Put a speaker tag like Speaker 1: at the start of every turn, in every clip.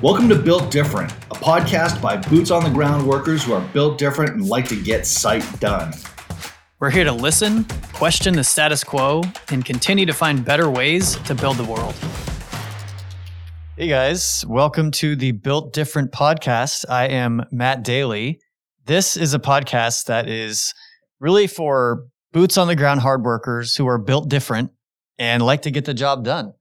Speaker 1: Welcome to Built Different, a podcast by boots on the ground workers who are built different and like to get site done.
Speaker 2: We're here to listen, question the status quo, and continue to find better ways to build the world. Hey guys, welcome to the Built Different podcast. I am Matt Daly. This is a podcast that is really for boots on the ground hard workers who are built different and like to get the job done.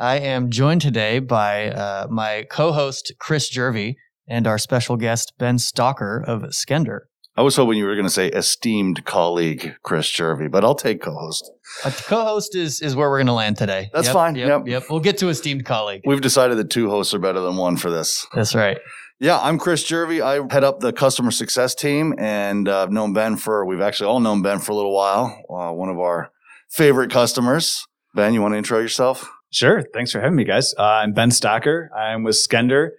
Speaker 2: I am joined today by uh, my co-host Chris Jervy and our special guest Ben Stocker of Skender.
Speaker 1: I was hoping you were going to say esteemed colleague Chris Jervy, but I'll take co-host.
Speaker 2: A co-host is is where we're going to land today.
Speaker 1: That's
Speaker 2: Yep,
Speaker 1: fine.
Speaker 2: Yep,
Speaker 1: Yep.
Speaker 2: yep. We'll get to esteemed colleague.
Speaker 1: We've decided that two hosts are better than one for this.
Speaker 2: That's right.
Speaker 1: Yeah, I'm Chris Jervy. I head up the customer success team, and uh, I've known Ben for. We've actually all known Ben for a little while. Uh, one of our favorite customers. Ben, you want to intro yourself?
Speaker 3: Sure. Thanks for having me, guys. Uh, I'm Ben Stocker. I'm with Skender,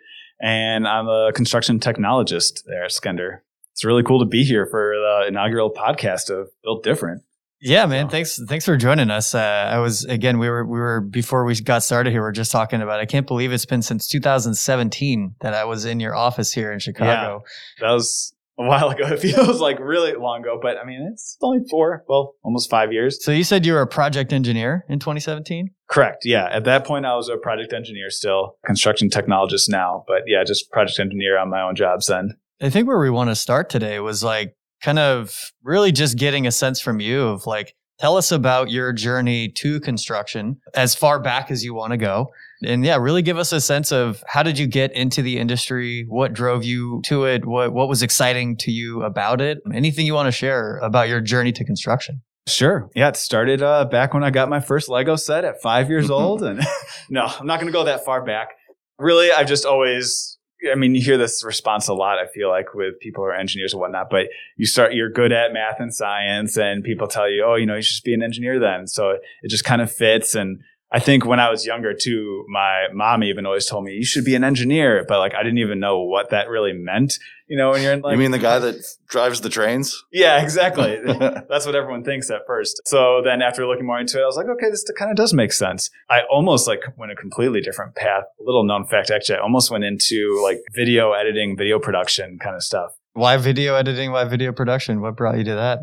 Speaker 3: and I'm a construction technologist there at Skender. It's really cool to be here for the inaugural podcast of Built Different.
Speaker 2: Yeah, man.
Speaker 3: So-
Speaker 2: Thanks. Thanks for joining us. Uh, I was again. We were we were before we got started here. We are just talking about. I can't believe it's been since 2017 that I was in your office here in Chicago.
Speaker 3: That was a while ago. It feels like really long ago, but I mean, it's only four, well, almost five years.
Speaker 2: So you said you were a project engineer in 2017.
Speaker 3: Correct. Yeah. At that point, I was a project engineer still, construction technologist now, but yeah, just project engineer on my own jobs then.
Speaker 2: I think where we want to start today was like kind of really just getting a sense from you of like, tell us about your journey to construction as far back as you want to go. And yeah, really give us a sense of how did you get into the industry? What drove you to it? What, what was exciting to you about it? Anything you want to share about your journey to construction?
Speaker 3: Sure. Yeah, it started uh, back when I got my first Lego set at five years old. And no, I'm not going to go that far back. Really, I've just always, I mean, you hear this response a lot, I feel like, with people who are engineers and whatnot, but you start, you're good at math and science, and people tell you, oh, you know, you should be an engineer then. So it just kind of fits. And I think when I was younger too, my mom even always told me, you should be an engineer. But like, I didn't even know what that really meant. You know, when you're in like,
Speaker 1: you mean the guy that drives the trains?
Speaker 3: yeah, exactly. That's what everyone thinks at first. So then after looking more into it, I was like, okay, this kind of does make sense. I almost like went a completely different path. A little known fact, actually, I almost went into like video editing, video production kind of stuff.
Speaker 2: Why video editing? Why video production? What brought you to that?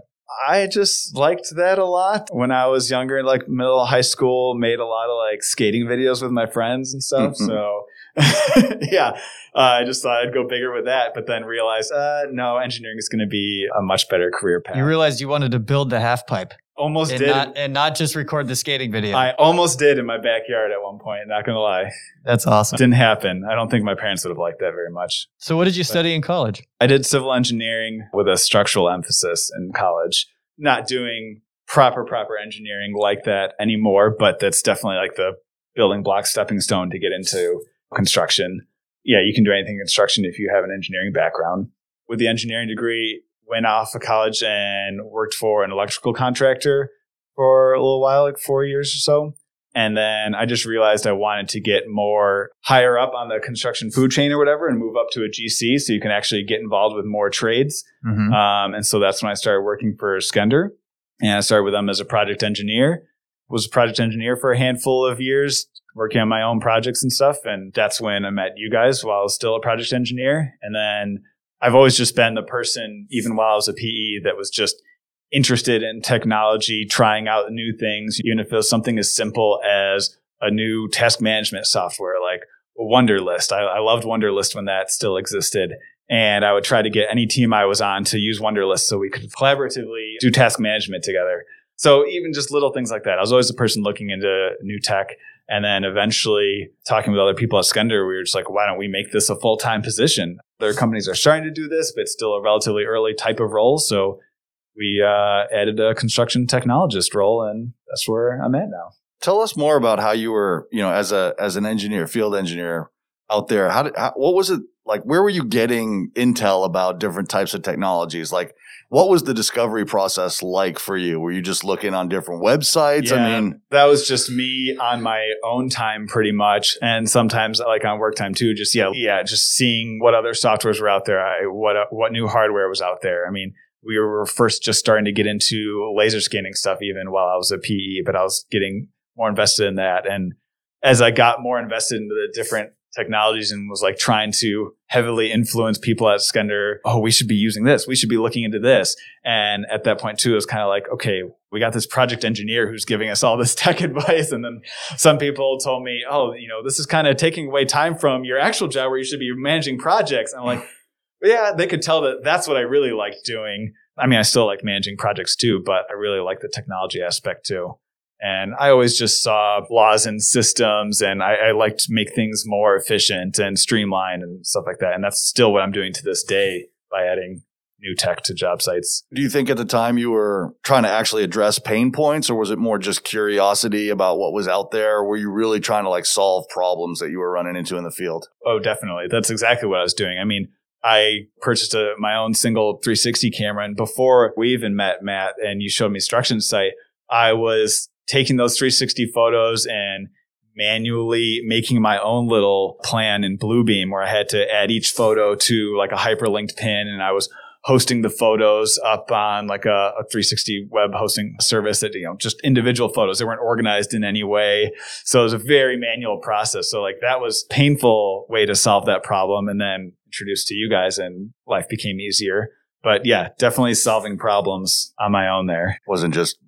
Speaker 3: I just liked that a lot when I was younger, like middle of high school, made a lot of like skating videos with my friends and stuff.
Speaker 1: Mhm.
Speaker 3: So yeah, uh, I just thought I'd go bigger with that, but then realized, uh, no, engineering is going to be a much better career path.
Speaker 2: You realized you wanted to build the half pipe
Speaker 3: almost
Speaker 2: and
Speaker 3: did.
Speaker 2: not, and not just record the skating video.
Speaker 3: I almost did in my backyard at one point. Not gonna lie,
Speaker 2: That's awesome.
Speaker 3: didn't happen. I don't think my parents would have liked that very much.
Speaker 2: So, what did you study in college?
Speaker 3: I did civil engineering with a structural emphasis in college. Not doing proper proper engineering like that anymore, but that's definitely like the building block stepping stone to get into construction. Yeah, you can do anything in construction if you have an engineering background. With the engineering degree, went off of college and worked for an electrical contractor for a little while, like four years or so. And then I just realized I wanted to get more higher up on the construction food chain or whatever and move up to a GC so you can actually get involved with more trades.
Speaker 2: Mm-hmm.
Speaker 3: Um, and so that's when I started working for Skender. And I started with them as a project engineer. Was a project engineer for a handful of years, working on my own projects and stuff. And that's when I met you guys while I was still a project engineer. And then I've always just been the person, even while I was a PE, that was just interested in technology, trying out new things, even if it was something as simple as a new task management software like Wunderlist. I, I loved Wunderlist when that still existed. And I would try to get any team I was on to use Wunderlist so we could collaboratively do task management together. So even just little things like that. I was always the person looking into new tech. And then eventually talking with other people at Skender, we were just like, why don't we make this a full time position? Other companies are starting to do this, but it's still a relatively early type of role. So we uh, added a construction technologist role, and that's where I'm at now.
Speaker 1: Tell us more about how you were, you know, as a as an engineer, field engineer out there. How did how, what was it like? Where were you getting intel about different types of technologies? Like, what was the discovery process like for you? Were you just looking on different websites? I mean,
Speaker 3: that was just me on my own time pretty much. And sometimes like on work time too, just, yeah, yeah, just seeing what other softwares were out there, I, what, uh, what new hardware was out there. I mean, we were first just starting to get into laser scanning stuff even while I was a PE, but I was getting more invested in that. And as I got more invested into the different technologies and was like trying to heavily influence people at Skender. Oh, we should be using this. We should be looking into this. And at that point too, it was kind of like, okay, we got this project engineer who's giving us all this tech advice. And then some people told me, oh, you know, this is kind of taking away time from your actual job where you should be managing projects. And I'm like, yeah, they could tell that that's what I really liked doing. I mean, I still like managing projects too, but I really like the technology aspect too. And I always just saw laws and systems and I, I liked to make things more efficient and streamlined and stuff like that. And that's still what I'm doing to this day by adding new tech to job sites.
Speaker 1: Do you think at the time you were trying to actually address pain points or was it more just curiosity about what was out there? Were you really trying to like solve problems that you were running into in the field?
Speaker 3: Oh, definitely. That's exactly what I was doing. I mean, I purchased a, my own single 360 camera and before we even met Matt and you showed me StructionSite, I was taking those 360 photos and manually making my own little plan in Bluebeam where I had to add each photo to like a hyperlinked pin and I was hosting the photos up on like a, a, 360 web hosting service that, you know, just individual photos. They weren't organized in any way. So it was a very manual process. So like that was painful way to solve that problem and then introduced to you guys and life became easier. But yeah, definitely solving problems on my own there.
Speaker 1: Wasn't just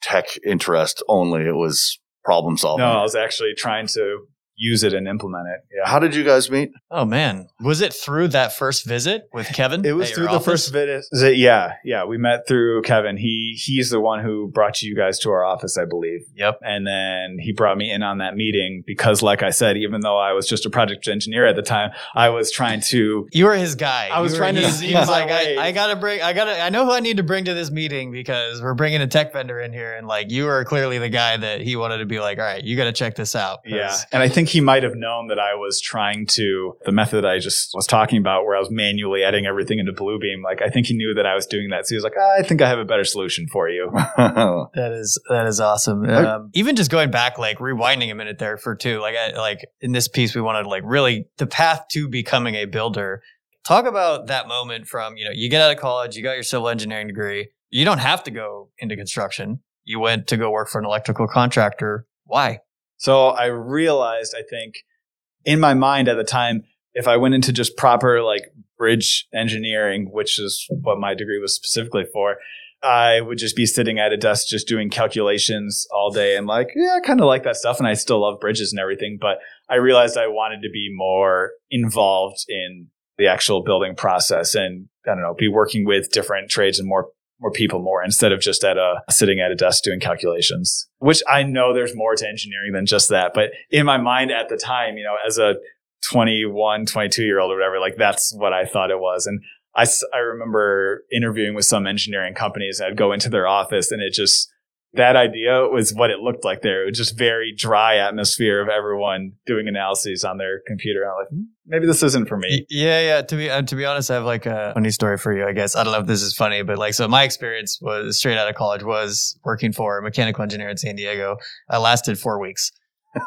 Speaker 1: tech interest only. It was problem solving.
Speaker 3: No, I was actually trying to use it and implement it.
Speaker 1: Yeah. How did you guys meet?
Speaker 2: Oh man, was it through that first visit with Kevin?
Speaker 3: It was through the first visit. Yeah, yeah, we met through Kevin. He he's the one who brought you guys to our office, I believe.
Speaker 2: Yep.
Speaker 3: And then he brought me in on that meeting because, like I said, even though I was just a project engineer at the time, I was trying to.
Speaker 2: You were his guy.
Speaker 3: I was trying to.
Speaker 2: He was like, I, I, gotta bring. I gotta. I know who I need to bring to this meeting because we're bringing a tech vendor in here, and like you are clearly the guy that he wanted to be like, all right, you got to check this out.
Speaker 3: Yeah, and I think he might have known that I was trying to the method I just was talking about, where I was manually adding everything into Bluebeam. Like I think he knew that I was doing that, so he was like, ah, "I think I have a better solution for you."
Speaker 2: that is that is awesome. Um, even just going back, like rewinding a minute there for two, like I, like in this piece, we wanted like really the path to becoming a builder. Talk about that moment from you know you get out of college, you got your civil engineering degree, you don't have to go into construction. You went to go work for an electrical contractor. Why?
Speaker 3: So I realized, I think, in my mind at the time, if I went into just proper like bridge engineering, which is what my degree was specifically for, I would just be sitting at a desk just doing calculations all day and like, yeah, I kind of like that stuff. And I still love bridges and everything. But I realized I wanted to be more involved in the actual building process and I don't know, be working with different trades and more more people more instead of just at a sitting at a desk doing calculations, which I know there's more to engineering than just that. But in my mind at the time, you know, as a 21, 22 year old or whatever, like that's what I thought it was. And I, I remember interviewing with some engineering companies. I'd go into their office and it just, that idea was what it looked like there. It was just very dry atmosphere of everyone doing analyses on their computer. I'm like, hmm, maybe this isn't for me.
Speaker 2: Yeah, yeah. To be uh, to be honest, I have like a funny story for you. I guess I don't know if this is funny, but like, so my experience was straight out of college was working for a mechanical engineer in San Diego. I lasted four weeks.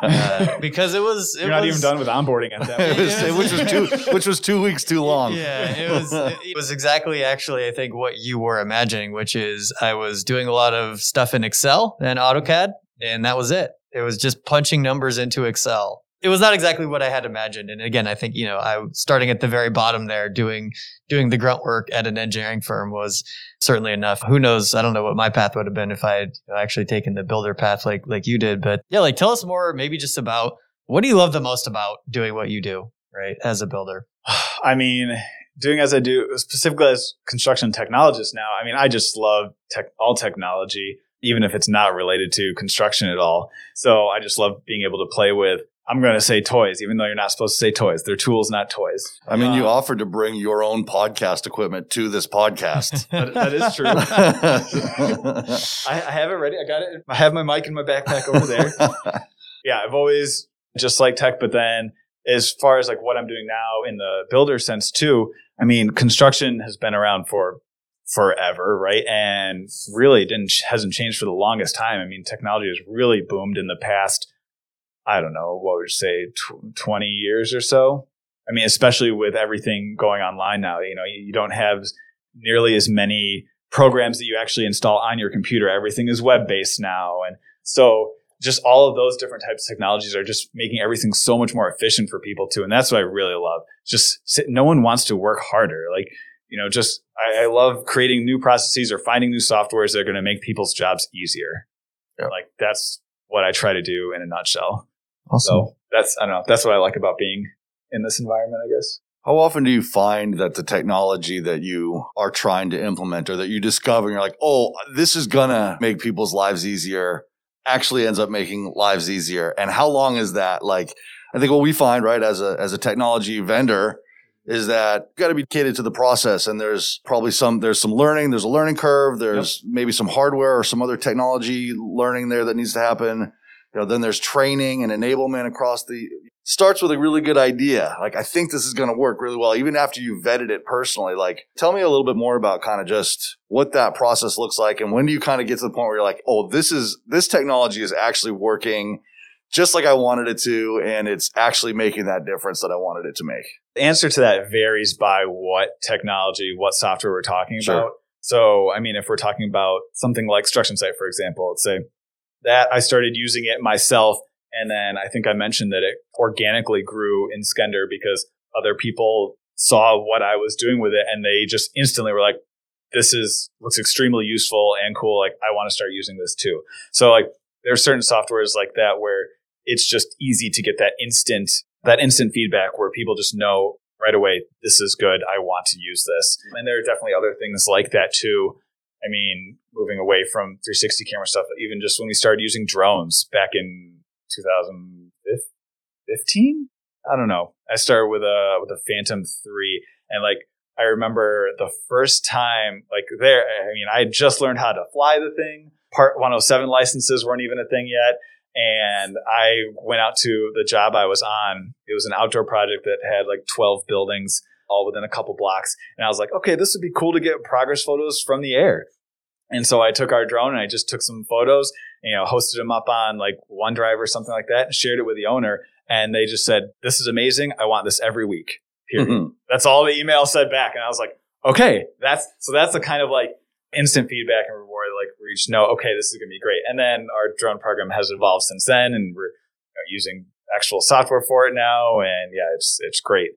Speaker 2: Uh, because it was. It
Speaker 3: You're not
Speaker 2: was,
Speaker 3: even done with onboarding at that.
Speaker 1: was, which was two, which was two weeks too long.
Speaker 2: Yeah, it was. It was exactly actually, I think, what you were imagining, which is I was doing a lot of stuff in Excel and AutoCAD, and that was it. It was just punching numbers into Excel it was not exactly what I had imagined. And again, I think, you know, I starting at the very bottom there, doing, doing the grunt work at an engineering firm was certainly enough. Who knows? I don't know what my path would have been if I had actually taken the builder path like, like you did. But yeah, like tell us more, maybe just about what do you love the most about doing what you do, right? As a builder.
Speaker 3: I mean, doing as I do, specifically as construction technologist now, I mean, I just love tech, all technology even if it's not related to construction at all. So I just love being able to play with I'm going to say toys, even though you're not supposed to say toys. They're tools, not toys.
Speaker 1: I mean, uh, you offered to bring your own podcast equipment to this podcast.
Speaker 3: that, that is true. I, I, have it ready. I got it. I have my mic in my backpack over there. yeah, I've always just liked tech, but then as far as like what I'm doing now in the builder sense too, I mean, construction has been around for forever, right? And really didn't hasn't changed for the longest time. I mean, technology has really boomed in the past I don't know, what would you say, tw- 20 years or so? I mean, especially with everything going online now, you know, you, you don't have nearly as many programs that you actually install on your computer. Everything is web based now. And so just all of those different types of technologies are just making everything so much more efficient for people too. And that's what I really love. Just sit, no one wants to work harder. Like, you know, just I, I love creating new processes or finding new softwares that are going to make people's jobs easier. Yeah. Like that's what I try to do in a nutshell. Awesome. So that's I don't know. That's what I like about being in this environment, I guess.
Speaker 1: How often do you find that the technology that you are trying to implement or that you discover, you're like, oh, this is gonna make people's lives easier, actually ends up making lives easier? And how long is that? Like, I think what we find, right, as a as a technology vendor, is that you got to be catered to the process and there's probably some there's some learning there's a learning curve there's yep. maybe some hardware or some other technology learning there that needs to happen you know then there's training and enablement across the starts with a really good idea like i think this is going to work really well even after you vetted it personally like tell me a little bit more about kind of just what that process looks like and when do you kind of get to the point where you're like oh this is this technology is actually working just like I wanted it to, and it's actually making that difference that I wanted it to make.
Speaker 3: The answer to that varies by what technology, what software we're talking sure. about. So, I mean, if we're talking about something like StructionSite, for example, let's say that I started using it myself. And then I think I mentioned that it organically grew in Skender because other people saw what I was doing with it and they just instantly were like, this is looks extremely useful and cool. Like I want to start using this too. So like there are certain softwares like that where it's just easy to get that instant that instant feedback where people just know right away this is good i want to use this and there are definitely other things like that too i mean moving away from 360 camera stuff even just when we started using drones back in 2015 i don't know. I started with a with a phantom 3 and like i remember the first time like there i mean i just learned how to fly the thing. Part 107 licenses weren't even a thing yet and I went out to the job I was on. It was an outdoor project that had like 12 buildings all within a couple blocks. And I was like, okay, this would be cool to get progress photos from the air. And so I took our drone and I just took some photos, you know, hosted them up on like OneDrive or something like that and shared it with the owner. And they just said, this is amazing. I want this every week. Period. Mm-hmm. That's all the email said back. And I was like, okay, that's so that's the kind of like instant feedback and reward, like where you just know, okay, this is going to be great. And then our drone program has evolved since then, and we're you know, using actual software for it now, and yeah, it's it's great.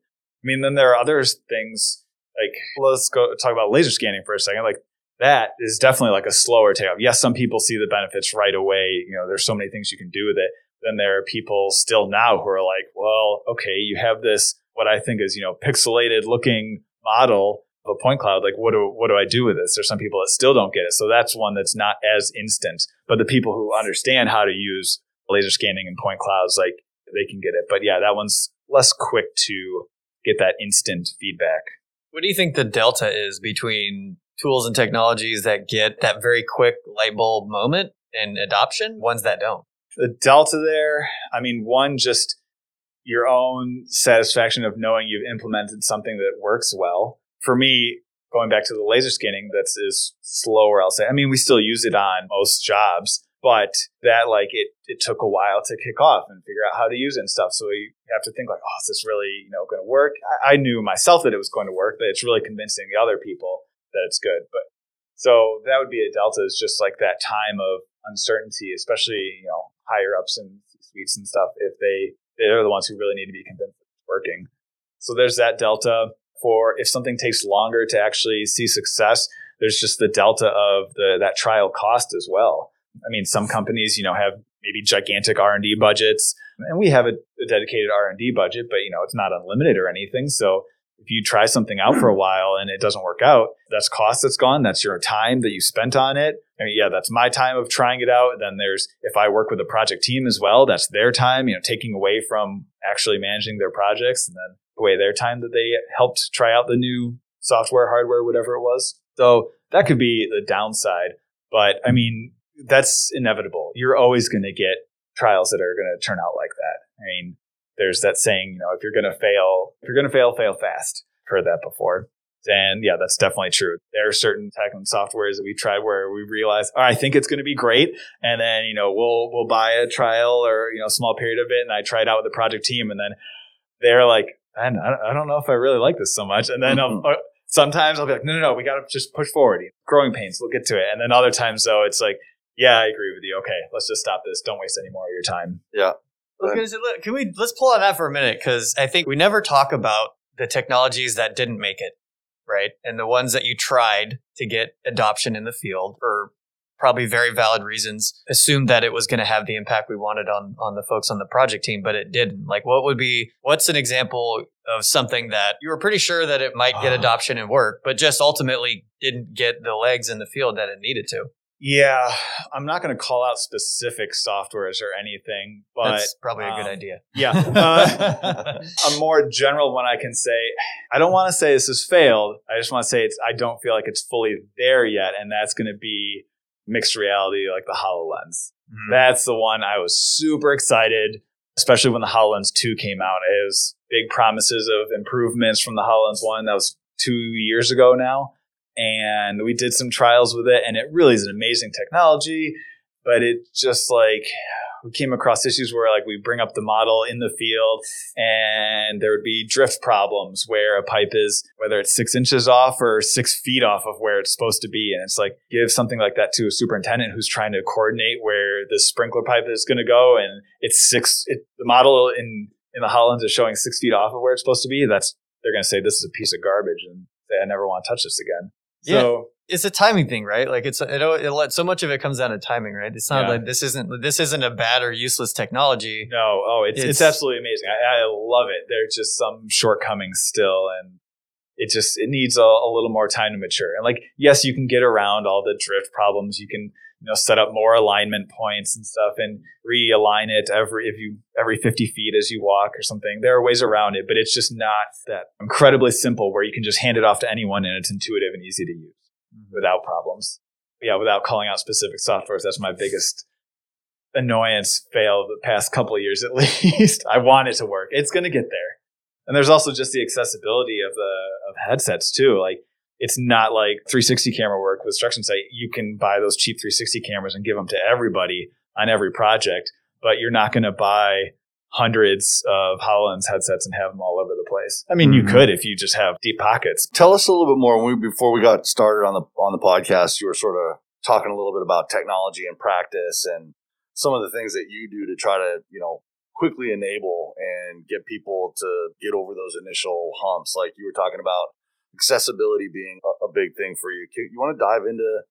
Speaker 3: I mean, then there are other things like let's go talk about laser scanning for a second. Like that is definitely like a slower takeoff. Yes, some people see the benefits right away. You know, there's so many things you can do with it. Then there are people still now who are like, well, okay, you have this what I think is you know pixelated looking model of a point cloud, like what do what do I do with this? There's some people that still don't get it. So that's one that's not as instant. But the people who understand how to use laser scanning and point clouds, like they can get it. But yeah, that one's less quick to get that instant feedback.
Speaker 2: What do you think the delta is between tools and technologies that get that very quick light bulb moment and adoption, ones that don't?
Speaker 3: The delta there, I mean, one just your own satisfaction of knowing you've implemented something that works well for me, going back to the laser scanning, that's is slower. I'll say. I mean, we still use it on most jobs, but that like it it took a while to kick off and figure out how to use it and stuff. So you have to think like, oh, is this really you know going to work? I, I knew myself that it was going to work, but it's really convincing the other people that it's good. But so that would be a delta is just like that time of uncertainty, especially you know higher ups and suites and stuff. If they they're the ones who really need to be convinced it's working. So there's that delta for if something takes longer to actually see success, there's just the delta of the that trial cost as well. I mean, some companies, you know, have maybe gigantic R and D budgets, and we have a, a dedicated R and D budget, but you know, it's not unlimited or anything. So if you try something out for a while and it doesn't work out, that's cost that's gone. That's your time that you spent on it. I mean, yeah, that's my time of trying it out. Then there's if I work with a project team as well, that's their time. You know, taking away from actually managing their projects, and then away their time that they helped try out the new software, hardware, whatever it was. So that could be the downside. But I mean, that's inevitable. You're always going to get trials that are going to turn out like that. I mean, there's that saying, you know, if you're going to fail, if you're going to fail, fail fast. Heard that before. And yeah, that's definitely true. There are certain tech and softwares that we tried where we realize, oh, I think it's going to be great. And then, you know, we'll, we'll buy a trial or, you know, small period of it. And I try it out with the project team. And then they're like, man, I don't know if I really like this so much. And then mm-hmm. uh, sometimes I'll be like, no, no, no, we got to just push forward. Growing pains, we'll get to it. And then other times though, it's like, yeah, I agree with you. Okay, let's just stop this. Don't waste any more of your time.
Speaker 1: Yeah.
Speaker 2: I was look, can we let's pull on that for a minute because I think we never talk about the technologies that didn't make it, right? And the ones that you tried to get adoption in the field for probably very valid reasons, assumed that it was going to have the impact we wanted on on the folks on the project team, but it didn't. Like, what would be what's an example of something that you were pretty sure that it might get
Speaker 3: Ah.
Speaker 2: adoption and work, but just ultimately didn't get the legs in the field that it needed to?
Speaker 3: Yeah, I'm not going to call out specific softwares or anything, but
Speaker 2: That's probably a good
Speaker 3: um,
Speaker 2: idea.
Speaker 3: yeah, uh, a more general one I can say. I don't want to say this has failed. I just want to say it's. I don't feel like it's fully there yet, and that's going to be mixed reality, like the Hololens.
Speaker 2: Mhm.
Speaker 3: That's the one I was super excited, especially when the HoloLens 2 came out. It was big promises of improvements from the HoloLens 1. That was two years ago now. And we did some trials with it, and it really is an amazing technology. But it just like, we came across issues where like we bring up the model in the field and there would be drift problems where a pipe is whether it's six inches off or six feet off of where it's supposed to be and it's like give something like that to a superintendent who's trying to coordinate where the sprinkler pipe is going to go and it's six it, the model in in the HoloLens is showing six feet off of where it's supposed to be that's they're going to say this is a piece of garbage and say i never want to touch this again
Speaker 2: Yeah.
Speaker 3: so
Speaker 2: it's a timing thing, right? Like it's it, it, so much of it comes down to timing, right? It's not
Speaker 3: Yeah.
Speaker 2: like this isn't this isn't a bad or useless technology.
Speaker 3: No, oh, it's it's,
Speaker 2: It's-
Speaker 3: absolutely amazing. I, I love it. There's just some shortcomings still, and it just it needs a, a little more time to mature. And like, yes, you can get around all the drift problems. You can you know set up more alignment points and stuff, and realign it every if you every 50 feet as you walk or something. There are ways around it, but it's just not that incredibly simple where you can just hand it off to anyone and it's intuitive and easy to use mm-hmm. without problems. Yeah, without calling out specific softwares, that's my biggest annoyance fail the past couple of years at least. I want it to work. It's going to get there. And there's also just the accessibility of the of headsets too. Like it's not like 360 camera work with StructionSite. You can buy those cheap 360 cameras and give them to everybody on every project, but you're not going to buy hundreds of HoloLens headsets and have them all over the place. I mean,
Speaker 1: Mhm.
Speaker 3: you could if you just have deep pockets.
Speaker 1: Tell us a little bit more. When we, before we got started on the on the podcast, you were sort of talking a little bit about technology and practice and some of the things that you do to try to you know quickly enable and get people to get over those initial humps. Like you were talking about accessibility being a, a big thing for you. You want to dive into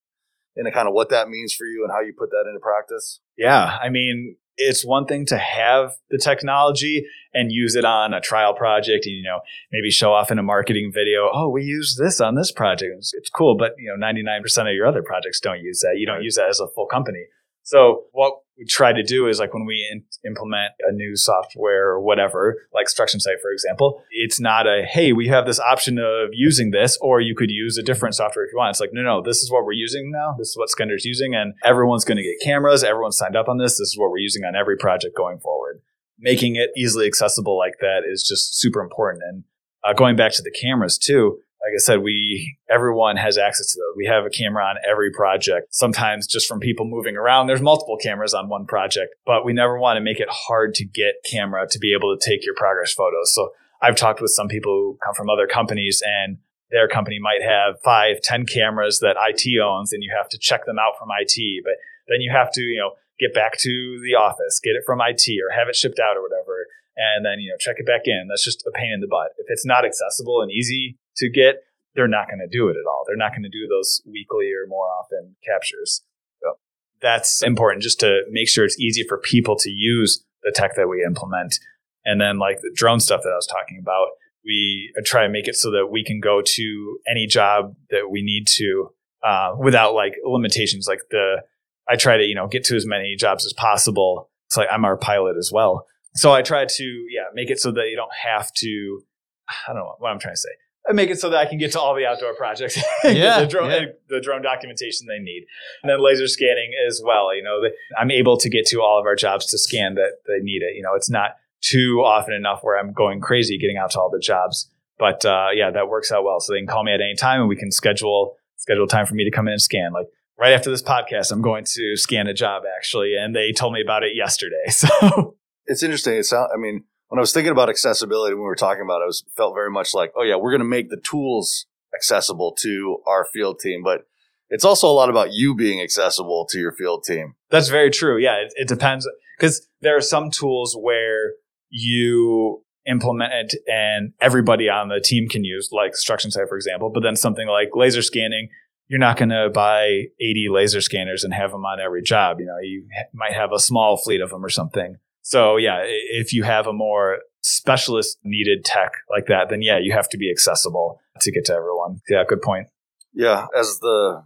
Speaker 1: into kind of what that means for you and how you put that into practice?
Speaker 3: Yeah, I mean, it's one thing to have the technology and use it on a trial project and you know maybe show off in a marketing video oh we use this on this project it's, it's cool but you know 99% of your other projects don't use that you don't use that as a full company so what we try to do is like when we in- implement a new software or whatever like StructionSite for example it's not a hey we have this option of using this or you could use a different software if you want. It's like no no this is what we're using now. This is what Skender's using and everyone's going to get cameras. Everyone's signed up on this. This is what we're using on every project going forward. Making it easily accessible like that is just super important. And uh, going back to the cameras too like I said, we everyone has access to those. We have a camera on every project. Sometimes just from people moving around, there's multiple cameras on one project, but we never want to make it hard to get camera to be able to take your progress photos. So I've talked with some people who come from other companies and their company might have five, ten cameras that IT owns and you have to check them out from IT, but then you have to, you know, get back to the office, get it from IT or have it shipped out or whatever. And then, you know, check it back in. That's just a pain in the butt. If it's not accessible and easy to get, they're not going to do it at all. They're not going to do those weekly or more often captures. So that's important just to make sure it's easy for people to use the tech that we implement. And then like the drone stuff that I was talking about, we try to make it so that we can go to any job that we need to uh, without like limitations. Like the, I try to, you know, get to as many jobs as possible. It's like I'm our pilot as well. So I try to, yeah, make it so that you don't have to, I don't know what I'm trying to say. I make it so that I can get to all the outdoor projects. Get
Speaker 2: Yeah,
Speaker 3: the drone,
Speaker 2: yeah.
Speaker 3: the drone documentation they need, and then laser scanning as well. You know, the, I'm able to get to all of our jobs to scan that they need it. You know, it's not too often enough where I'm going crazy getting out to all the jobs. But uh, yeah, that works out well. So they can call me at any time, and we can schedule schedule time for me to come in and scan. Like right after this podcast, I'm going to scan a job actually, and they told me about it yesterday. So
Speaker 1: it's interesting. It's sound, I mean, when I was thinking about accessibility, when we were talking about it, it was, felt very much like, oh yeah, we're going to make the tools accessible to our field team. But it's also a lot about you being accessible to your field team.
Speaker 3: That's very true. Yeah, it, it depends because there are some tools where you implement it and everybody on the team can use, like StructionSite, for example. But then something like laser scanning, you're not going to buy 80 laser scanners and have them on every job. You know, you might have a small fleet of them or something. So yeah, if you have a more specialist needed tech like that, then yeah, you have to be accessible to get to everyone. Yeah, good point.
Speaker 1: Yeah, as the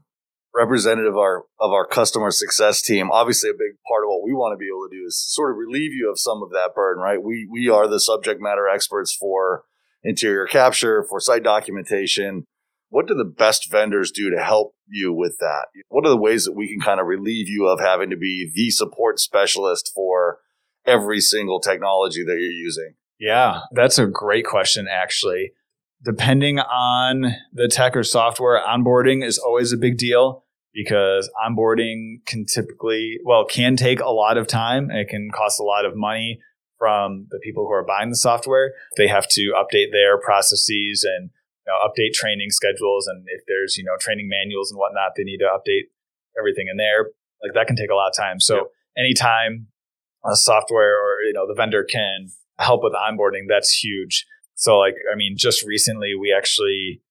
Speaker 1: representative of our of our customer success team, obviously a big part of what we want to be able to do is sort of relieve you of some of that burden, right? We we are the subject matter experts for interior capture, for site documentation. What do the best vendors do to help you with that? What are the ways that we can kind of relieve you of having to be the support specialist for every single technology that you're using?
Speaker 3: Yeah, that's a great question, actually. Depending on the tech or software, onboarding is always a big deal because onboarding can typically, well, can take a lot of time. It can cost a lot of money from the people who are buying the software. They have to update their processes and you know, update training schedules. And if there's, you know, training manuals and whatnot, they need to update everything in there. Like that can take a lot of time. So yep. anytime software or, you know, the vendor can help with onboarding, that's huge. So like, I mean, just recently we actually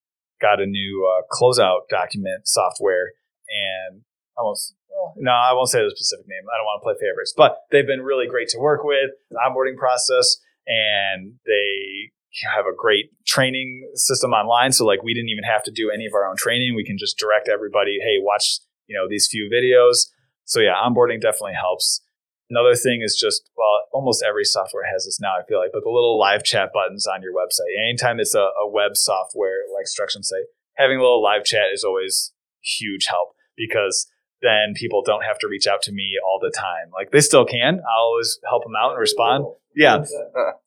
Speaker 3: got a new uh, closeout document software and almost no, I won't say the specific name. I don't want to play favorites, but they've been really great to work with. The onboarding process, and they have a great training system online. So like we didn't even have to do any of our own training. We can just direct everybody, hey, watch you know these few videos. So yeah, onboarding definitely helps. Another thing is just well, almost every software has this now. I feel like, but the little live chat buttons on your website. Anytime it's a, a web software like StructionSite, having a little live chat is always huge help because then people don't have to reach out to me all the time. Like they still can. I'll always help them out and respond. Yeah,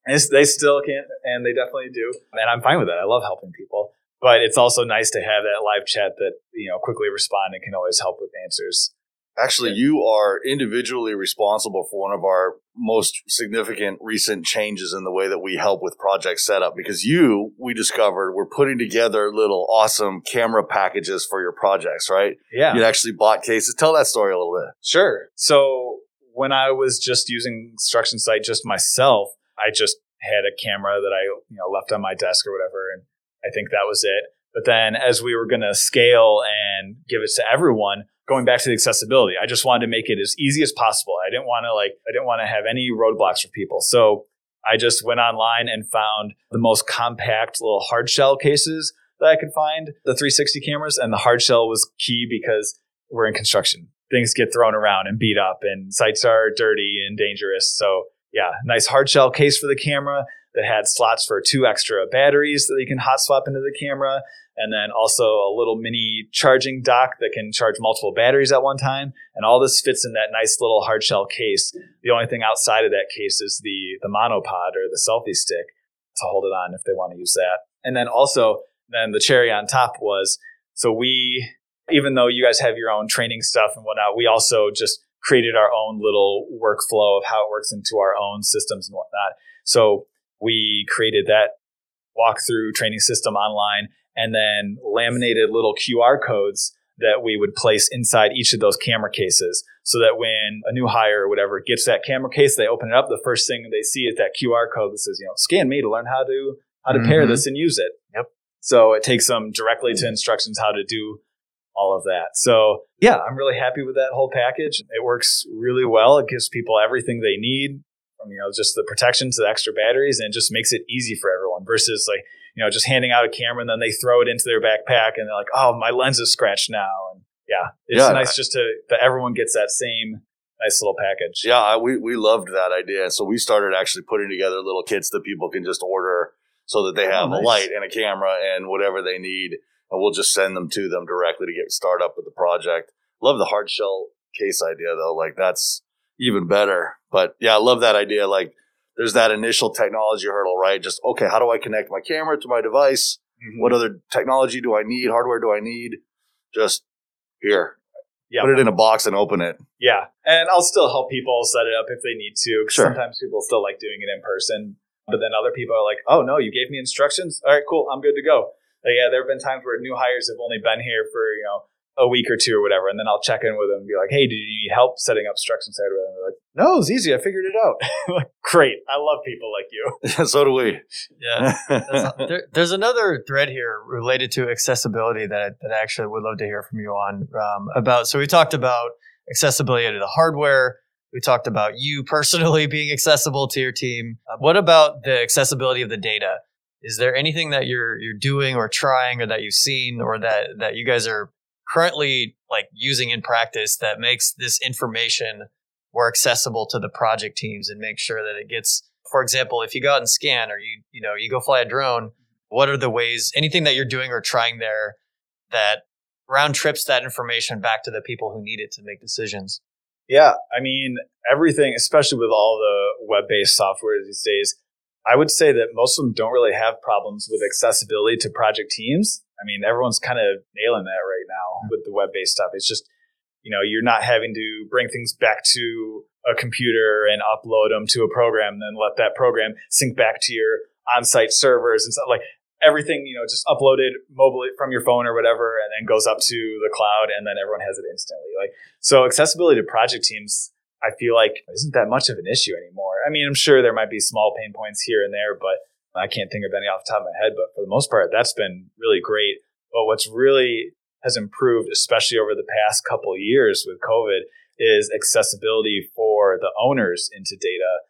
Speaker 3: they still can, and they definitely do. And I'm fine with that. I love helping people, but it's also nice to have that live chat that you know quickly respond and can always help with answers.
Speaker 1: Actually, you are individually responsible for one of our most significant recent changes in the way that we help with project setup because you, we discovered, were putting together little awesome camera packages for your projects, right?
Speaker 3: Yeah.
Speaker 1: You actually bought cases. Tell that story a little bit.
Speaker 3: Sure. So when I was just using StructionSite just myself, I just had a camera that I you know left on my desk or whatever, and I think that was it. But then as we were going to scale and give it to everyone, going back to the accessibility, I just wanted to make it as easy as possible. I didn't want to like, I didn't want to have any roadblocks for people. So I just went online and found the most compact little hard shell cases that I could find, the 360 cameras. And the hard shell was key because we're in construction. Things get thrown around and beat up, and sites are dirty and dangerous. So, yeah, nice hard shell case for the camera that had slots for two extra batteries that you can hot swap into the camera and then also a little mini charging dock that can charge multiple batteries at one time. And all this fits in that nice little hard shell case. The only thing outside of that case is the the monopod or the selfie stick to hold it on if they want to use that. And then also, then the cherry on top was so we, even though you guys have your own training stuff and whatnot, we also just created our own little workflow of how it works into our own systems and whatnot. So we created that walkthrough training system online and then laminated little QR codes that we would place inside each of those camera cases so that when a new hire or whatever gets that camera case, they open it up. The first thing they see is that QR code that says, you know, scan me to learn how to how to mm-hmm. pair this and use it.
Speaker 2: Yep.
Speaker 3: So it takes them directly to instructions how to do all of that. So yeah, I'm really happy with that whole package. It works really well. It gives people everything they need from, you know, just the protection to the extra batteries and it just makes it easy for everyone versus like you know, just handing out a camera and then they throw it into their backpack and they're like, oh, my lens is scratched now. And yeah, it's yeah. nice just to, that everyone gets that same nice little package.
Speaker 1: Yeah, we, we loved that idea. So we started actually putting together little kits that people can just order so that they oh, have oh, nice. a light and a camera and whatever they need. And we'll just send them to them directly to get started up with the project. Love the hard shell case idea though. Like that's even better. But yeah, I love that idea. Like there's that initial technology hurdle, right? Just okay, how do I connect my camera to my device? Mm-hmm. What other technology do I need? Hardware do I need? Just here. Yeah. Put it in a box and open it.
Speaker 3: Yeah. And I'll still help people set it up if they need to. Sure. Sometimes people still like doing it in person. But then other people are like, oh, no, you gave me instructions. All right, cool. I'm good to go. Yeah, there have been times where new hires have only been here for, you know, a week or two or whatever, and then I'll check in with them and be like, "Hey, did you need help setting up StructionSite?" And they're like, "No, it's easy. I figured it out." like, Great, I love people like you.
Speaker 1: so do we.
Speaker 2: Yeah. there, there's another thread here related to accessibility that that I actually would love to hear from you on um, about. So we talked about accessibility to the hardware. We talked about you personally being accessible to your team. Uh, what about the accessibility of the data? Is there anything that you're you're doing or trying or that you've seen or that that you guys are currently like using in practice that makes this information more accessible to the project teams and make sure that it gets for example if you go out and scan or you you know you go fly a drone what are the ways anything that you're doing or trying there that round trips that information back to the people who need it to make decisions?
Speaker 3: Yeah i mean everything especially with all the web-based software these days i would say that most of them don't really have problems with accessibility to project teams I mean, everyone's kind of nailing that right now with the web based stuff. It's just, you know, you're not having to bring things back to a computer and upload them to a program, and then let that program sync back to your on site servers and stuff like everything, you know, just uploaded mobile from your phone or whatever, and then goes up to the cloud, and then everyone has it instantly. Like, so accessibility to project teams, I feel like isn't that much of an issue anymore. I mean, I'm sure there might be small pain points here and there, but I can't think of any off the top of my head, but for the most part, that's been really great. But what's really has improved, especially over the past couple years with COVID, is accessibility for the owners into data.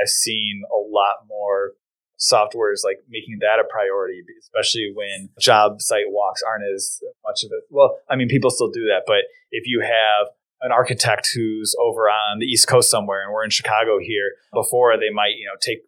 Speaker 3: I've seen a lot more softwares like making that a priority, especially when job site walks aren't as much of it. Well, I mean, people still do that, but if you have an architect who's over on the East Coast somewhere and we're in Chicago here, before they might, you know, take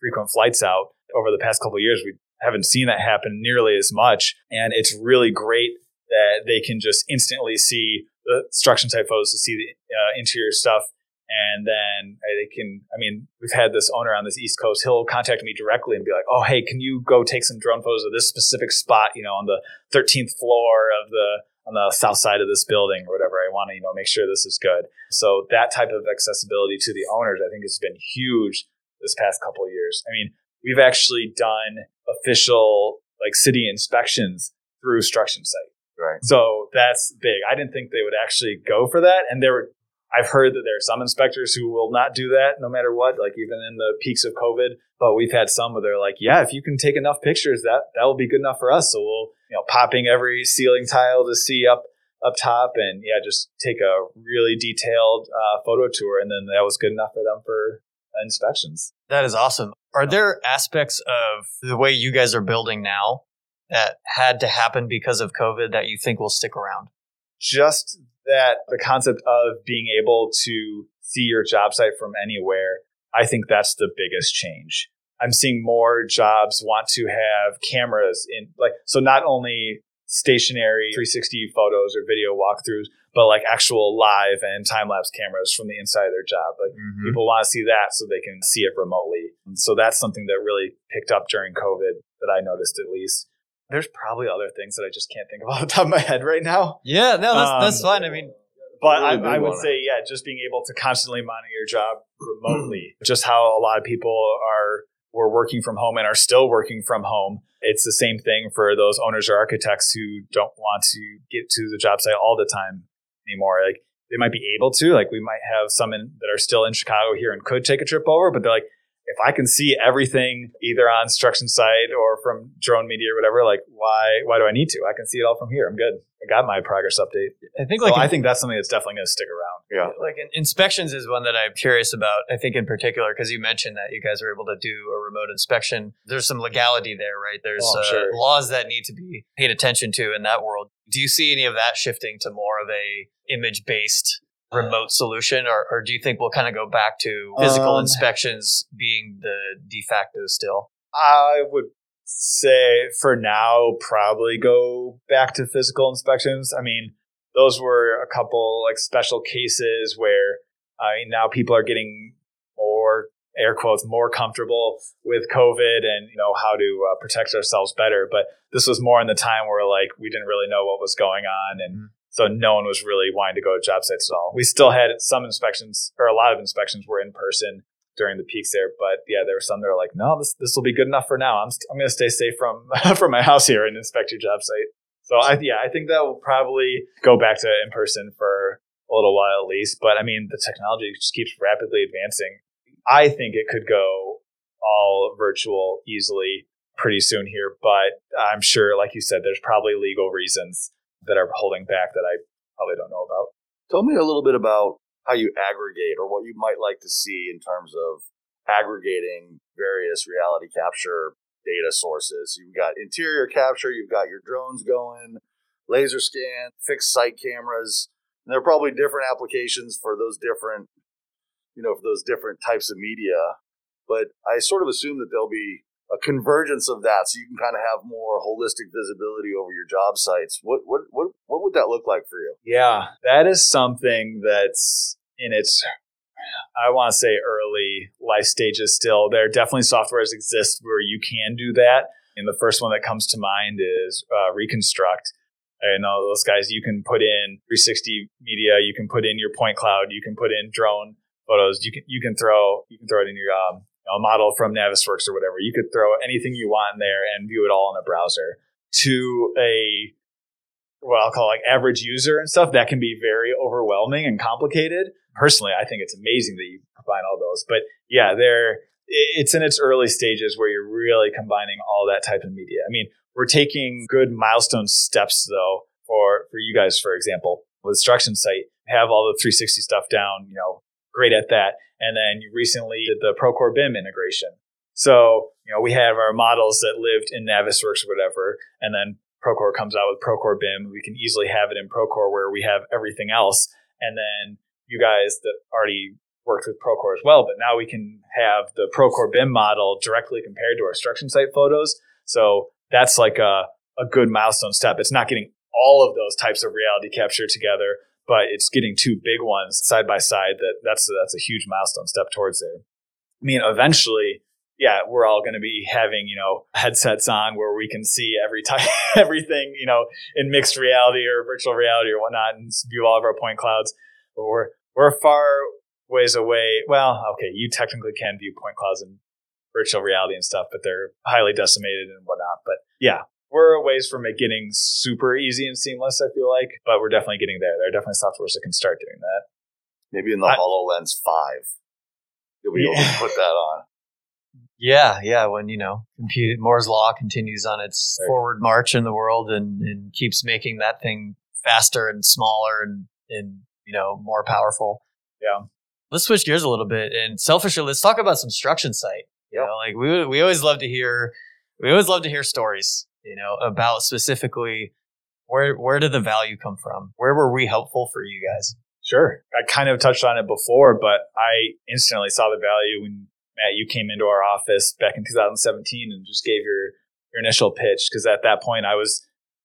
Speaker 3: frequent flights out, over the past couple years, we haven't seen that happen nearly as much. And it's really great that they can just instantly see the structure type photos to see the uh, interior stuff. And then they can, I mean, we've had this owner on this East Coast. He'll contact me directly and be like, oh, hey, can you go take some drone photos of this specific spot, you know, on the 13th floor of the, on the south side of this building or whatever. I want to, you know, make sure this is good. So that type of accessibility to the owners, I think has been huge this past couple years. I mean, we've actually done official like city inspections through StructionSite.
Speaker 1: Right.
Speaker 3: So that's big. I didn't think they would actually go for that. And there were, I've heard that there are some inspectors who will not do that no matter what, like even in the peaks of COVID. But we've had some where they're like, yeah, if you can take enough pictures, that that will be good enough for us. So we'll, you know, popping every ceiling tile to see up up top, and yeah, just take a really detailed uh, photo tour, and then that was good enough for them for inspections.
Speaker 2: That is awesome. Are there aspects of the way you guys are building now that had to happen because of COVID that you think will stick around?
Speaker 3: Just that the concept of being able to see your job site from anywhere, I think that's the biggest change. I'm seeing more jobs want to have cameras in like so not only stationary 360 photos or video walkthroughs, but like actual live and time lapse cameras from the inside of their job. Like mm-hmm. people want to see that so they can see it remotely. And so that's something that really picked up during COVID that I noticed at least. There's probably other things that I just can't think of off the top of my head right now.
Speaker 2: Yeah, no, that's, um, that's fine. I mean,
Speaker 3: but really I, I, would say, yeah, just being able to constantly monitor your job remotely, just how a lot of people are were working from home and are still working from home it's the same thing for those owners or architects who don't want to get to the job site all the time anymore. Like they might be able to, like we might have some in, that are still in Chicago here and could take a trip over, but they're like, if I can see everything either on StructionSite or from drone media or whatever, like why why do I need to? I can see it all from here. I'm good. I got my progress update.
Speaker 2: I think like
Speaker 3: so I think that's something that's definitely going to stick around.
Speaker 1: Yeah,
Speaker 2: like inspections is one that I'm curious about. I think in particular because you mentioned that you guys are able to do a remote inspection. There's some legality there, right? There's oh, uh, sure. laws that need to be paid attention to in that world. Do you see any of that shifting to more of a image based remote solution, or, or do you think we'll kind of go back to physical um, inspections being the de facto still?
Speaker 3: I would say for now, probably go back to physical inspections. I mean, those were a couple like special cases where I mean, now people are getting more air quotes more comfortable with COVID and you know how to uh, protect ourselves better. But this was more in the time where like we didn't really know what was going on and. So no one was really wanting to go to job sites at all. We still had some inspections, or a lot of inspections were in person during the peaks there. But yeah, there were some that were like, no, this this will be good enough for now. I'm st- I'm going to stay safe from from my house here and inspect your job site. So I yeah, I think that will probably go back to in person for a little while at least. But I mean, the technology just keeps rapidly advancing. I think it could go all virtual easily pretty soon here, but I'm sure, like you said, there's probably legal reasons that are holding back that I probably don't know about.
Speaker 1: Tell me a little bit about how you aggregate or what you might like to see in terms of aggregating various reality capture data sources. You've got interior capture, you've got your drones going, laser scan, fixed site cameras. And there are probably different applications for those different, you know, for those different types of media. But I sort of assume that there'll be a convergence of that so you can kind of have more holistic visibility over your job sites. What what what what would that look like for you?
Speaker 3: Yeah, that is something that's in its I want to say early life stages still. There definitely softwares exist where you can do that. And the first one that comes to mind is uh, Reconstruct. I know those guys, you can put in 360 media, you can put in your point cloud, you can put in drone photos, you can you can throw you can throw it in your um, a model from Navisworks or whatever. You could throw anything you want in there and view it all in a browser. To a what I'll call like average user and stuff, that can be very overwhelming and complicated. Personally, I think it's amazing that you combine all those. But yeah, there it's in its early stages where you're really combining all that type of media. I mean, we're taking good milestone steps though for for you guys, for example, with StructionSite, have all the 360 stuff down, you know, great at that. And then you recently did the Procore BIM integration. So, you know, we have our models that lived in Navisworks or whatever, and then Procore comes out with Procore BIM. We can easily have it in Procore where we have everything else. And then you guys that already worked with Procore as well, but now we can have the Procore BIM model directly compared to our StructionSite photos. So that's like a, a good milestone step. It's not getting all of those types of reality capture together, but it's getting two big ones side by side. That that's that's a huge milestone step towards there. I mean, eventually, yeah, we're all going to be having you know headsets on where we can see every time everything you know in mixed reality or virtual reality or whatnot, and view all of our point clouds. But we're we're far ways away. Well, okay, you technically can view point clouds in virtual reality and stuff, but they're highly decimated and whatnot. But yeah, we're a ways from it getting super easy and seamless, I feel like, but we're definitely getting there. There are definitely softwares that can start doing that.
Speaker 1: Maybe in the I, HoloLens 5, you'll be yeah. able to put that on.
Speaker 2: Yeah, yeah. When, you know, compute, Moore's Law continues on its right. forward march in the world and, and keeps making that thing faster and smaller and, and, you know, more powerful.
Speaker 3: Yeah.
Speaker 2: Let's switch gears a little bit and selfishly, let's talk about some StructionSite. You yep. know, like we, we always love to hear, we always love to hear stories you know, about specifically where where did the value come from? Where were we helpful for you guys?
Speaker 3: Sure. I kind of touched on it before, but I instantly saw the value when Matt you came into our office back in 2017 and just gave your your initial pitch because at that point I was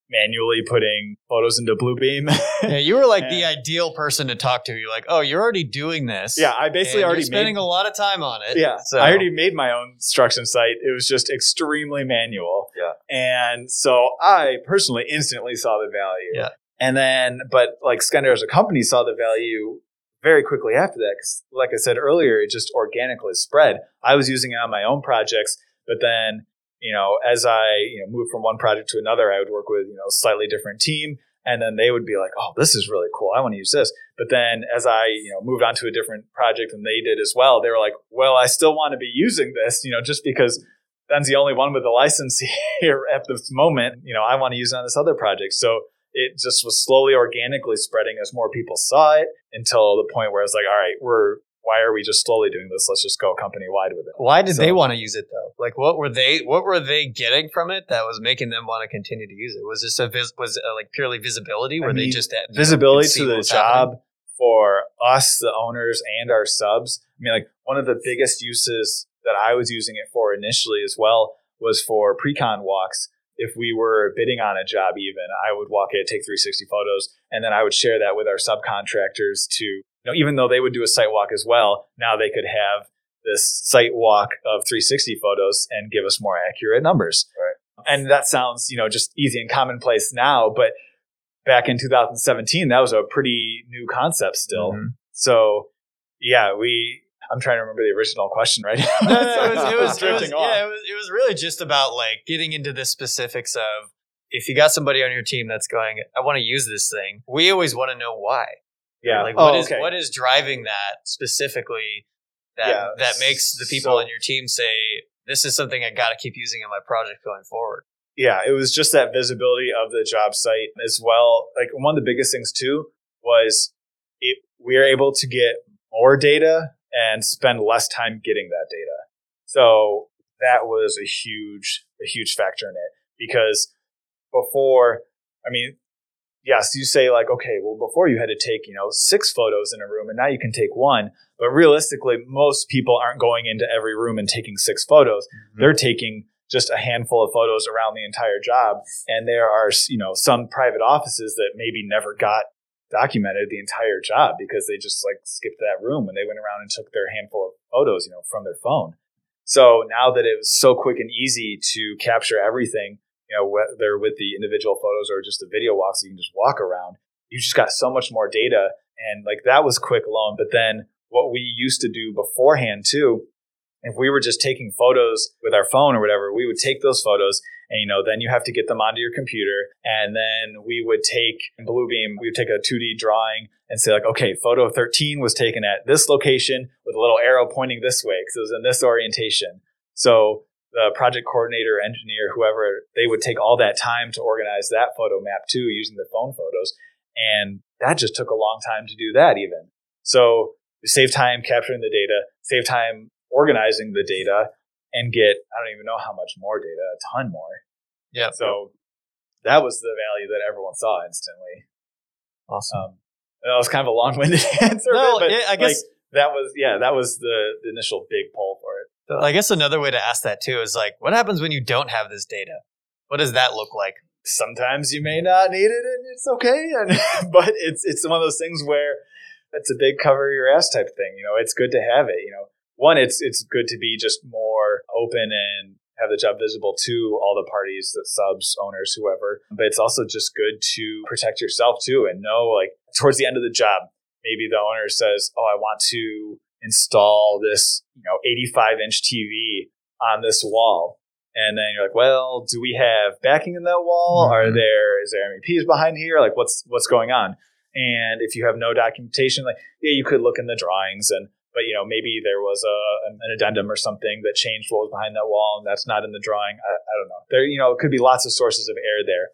Speaker 3: manually putting photos into Bluebeam.
Speaker 2: yeah, you were like the ideal person to talk to. You're like, oh, you're already doing this.
Speaker 3: Yeah, I basically already
Speaker 2: spending
Speaker 3: made,
Speaker 2: a lot of time on it.
Speaker 3: Yeah, so. I already made my own StructionSite. It was just extremely manual. And so I personally instantly saw the value.
Speaker 2: Yeah,
Speaker 3: and then, but like Skender as a company saw the value very quickly after that because, like I said earlier, it just organically spread. I was using it on my own projects, but then you know, as I, you know, moved from one project to another, I would work with, you know, slightly different team. And then they would be like, oh, this is really cool. I want to use this. But then as I, you know, moved on to a different project and they did as well, they were like, well, I still want to be using this, you know, just because Ben's the only one with a license here at this moment. You know, I want to use it on this other project. So it just was slowly organically spreading as more people saw it until the point where it's like, all right, we're why are we just slowly doing this? Let's just go company wide with it.
Speaker 2: Why did so, they want to use it though? Like, what were they? What were they getting from it that was making them want to continue to use it? Was this a vis- was it uh, like purely visibility? Were I mean, they just at,
Speaker 3: visibility know, to the job happening? for us, the owners, and our subs? I mean, like one of the biggest uses that I was using it for initially as well was for pre-con walks if we were bidding on a job even i would walk it take 360 photos and then i would share that with our subcontractors to know, even though they would do a site walk as well, now they could have this site walk of 360 photos and give us more accurate numbers.
Speaker 1: Right.
Speaker 3: And that sounds, you know, just easy and commonplace now, but back in 2017, that was a pretty new concept still. Mm-hmm. So yeah, we, I'm trying to remember the original question right now.
Speaker 2: no, no, it was, it was, it was yeah, it was, it was really just about like getting into the specifics of if you got somebody on your team that's going, I want to use this thing, we always want to know why.
Speaker 3: Yeah.
Speaker 2: Like what
Speaker 3: Oh,
Speaker 2: is
Speaker 3: okay.
Speaker 2: what is driving that specifically that
Speaker 3: Yeah,
Speaker 2: that makes the people
Speaker 3: so-
Speaker 2: on your team say, This is something I gotta keep using in my project going forward.
Speaker 3: yeah, it was just that visibility of the job site as well. Like one of the biggest things too was it we are able to get more data and spend less time getting that data. So that was a huge a huge factor in it because before I mean yes, you say like okay, well before you had to take, you know, six photos in a room and now you can take one, but realistically most people aren't going into every room and taking six photos. Mm-hmm. They're taking just a handful of photos around the entire job and there are you know some private offices that maybe never got documented the entire job because they just like skipped that room when they went around and took their handful of photos you know from their phone. So now that it was so quick and easy to capture everything you know whether with the individual photos or just the video walks you can just walk around you just got so much more data. And like that was quick alone. But then what we used to do beforehand too if we were just taking photos with our phone or whatever, we would take those photos and you know then you have to get them onto your computer and then we would take Bluebeam, we would take a 2D drawing and say like, okay, photo 13 was taken at this location with a little arrow pointing this way because it was in this orientation. So the project coordinator, engineer, whoever, they would take all that time to organize that photo map too using the phone photos. And that just took a long time to do that even. So save time capturing the data, save time organizing the data and get I don't even know how much more data, a ton more.
Speaker 2: Yeah.
Speaker 3: So that was the value that everyone saw instantly.
Speaker 2: Awesome.
Speaker 3: Um, that was kind of a long-winded answer,
Speaker 2: No,
Speaker 3: but
Speaker 2: I
Speaker 3: like,
Speaker 2: guess-
Speaker 3: that was yeah, that was the, the initial big pull for it.
Speaker 2: I guess another way to ask that too is like, what happens when you don't have this data? What does that look like?
Speaker 3: Sometimes you may not need it, and it's okay. And but it's it's one of those things where it's a big cover your ass type thing. You know, it's good to have it. You know, one, it's it's good to be just more open and have the job visible to all the parties, the subs, owners, whoever. But it's also just good to protect yourself too and know like towards the end of the job, maybe the owner says, "Oh, I want to install this, you know, 85 inch TV on this wall." And then you're like, "Well, do we have backing in that wall? Are
Speaker 2: Mhm.
Speaker 3: there is there MEPs behind here? Like, what's what's going on?" And if you have no documentation, like yeah, you could look in the drawings and but you know maybe there was a an addendum or something that changed what was behind that wall and that's not in the drawing. I, I don't know. There you know it could be lots of sources of error there.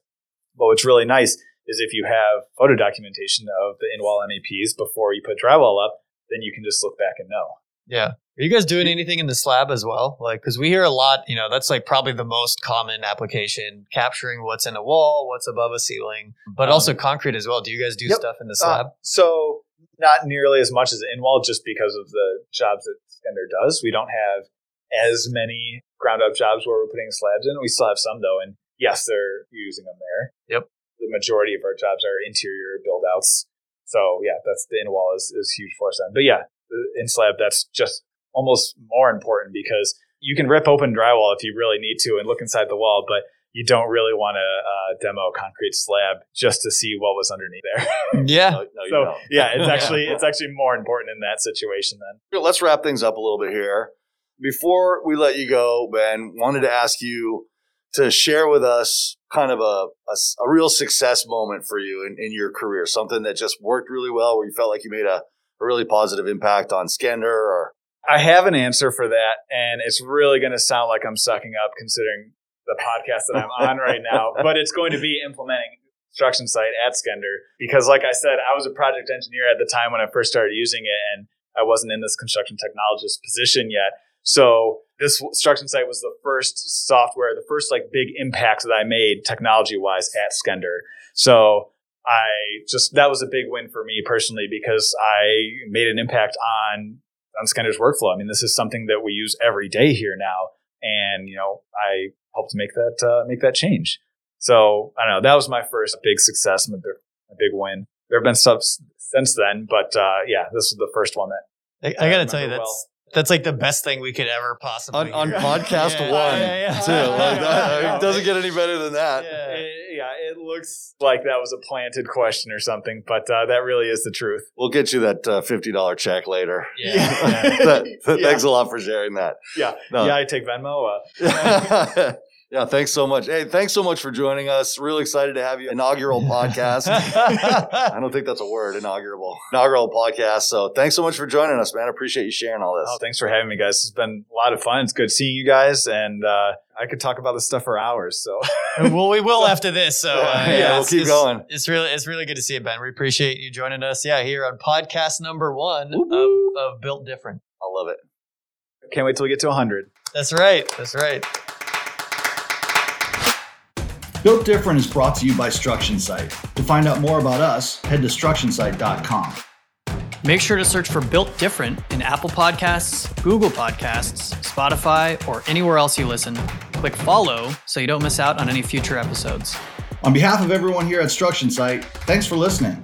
Speaker 3: But what's really nice is if you have photo documentation of the in-wall MEPs before you put drywall up, then you can just look back and know.
Speaker 2: Yeah. Are you guys doing anything in the slab as well? Like, because we hear a lot, you know, that's like probably the most common application, capturing what's in a wall, what's above a ceiling, but
Speaker 3: Um,
Speaker 2: also concrete as well. Do you guys do
Speaker 3: Yep.
Speaker 2: stuff in the slab?
Speaker 3: Uh, so not nearly as much as in-wall, just because of the jobs that Skender does. We don't have as many ground-up jobs where we're putting slabs in. We still have some though, and yes, they're using them there.
Speaker 2: Yep.
Speaker 3: The majority of our jobs are interior build-outs. So yeah, that's the in-wall is, is huge for us then. But yeah, in slab that's just almost more important because you can rip open drywall if you really need to and look inside the wall, but you don't really want to uh, demo a concrete slab just to see what was underneath there.
Speaker 2: yeah.
Speaker 1: No, no, you
Speaker 3: So
Speaker 1: don't.
Speaker 3: yeah, it's actually it's actually more important in that situation then.
Speaker 1: Let's wrap things up a little bit here. Before we let you go, Ben, wanted to ask you to share with us kind of a a real success moment for you in, in your career, something that just worked really well, where you felt like you made a, a really positive impact on Skender or
Speaker 3: I have an answer for that, and it's really going to sound like I'm sucking up considering the podcast that I'm on right now. But it's going to be implementing StructionSite at Skender because, like I said, I was a project engineer at the time when I first started using it, and I wasn't in this construction technologist position yet. So this StructionSite was the first software, the first like big impact that I made technology wise at Skender. So I just that was a big win for me personally because I made an impact on on Skender's workflow. I mean, this is something that we use every day here now, and you know, I helped make that uh, make that change. So I don't know. That was my first big success, my big, my big win. There have been stuff s- since then, but uh, yeah, this was the first one that
Speaker 2: I, I got to tell you, that's
Speaker 3: well.
Speaker 2: that's like the best thing we could ever possibly
Speaker 1: on, on podcast
Speaker 2: Yeah,
Speaker 1: one
Speaker 2: yeah, yeah.
Speaker 1: too. Like that, it doesn't get any better than that.
Speaker 2: Yeah.
Speaker 3: It, looks like that was a planted question or something, but uh, that really is the truth.
Speaker 1: We'll get you that uh, fifty dollar check later.
Speaker 2: Yeah. yeah.
Speaker 1: That- that-
Speaker 3: Yeah.
Speaker 1: Thanks a lot for sharing that.
Speaker 3: Yeah,
Speaker 1: No.
Speaker 3: yeah, I take Venmo. Uh,
Speaker 1: Yeah, thanks so much. Hey, thanks so much for joining us. Really excited to have you. Inaugural podcast. I don't think that's a word, inaugural. Inaugural podcast. So thanks so much for joining us, man. I appreciate you sharing all this.
Speaker 3: Oh, thanks for having me, guys. It's been a lot of fun. It's good seeing you guys, and uh, I could talk about this stuff for hours. So,
Speaker 2: well, we will after this. So, uh,
Speaker 1: yeah, yeah, we'll keep
Speaker 2: it's,
Speaker 1: going.
Speaker 2: It's really, it's really good to see you, Ben. We appreciate you joining us. Yeah, here on podcast number one of, of Built Different.
Speaker 1: I love it.
Speaker 3: Can't wait till we get to 100.
Speaker 2: That's right. That's right.
Speaker 4: Built Different is brought to you by StructionSite. To find out more about us, head to structionsite.com.
Speaker 2: Make sure to search for Built Different in Apple Podcasts, Google Podcasts, Spotify, or anywhere else you listen. Click follow so you don't miss out on any future episodes.
Speaker 4: On behalf of everyone here at StructionSite, thanks for listening.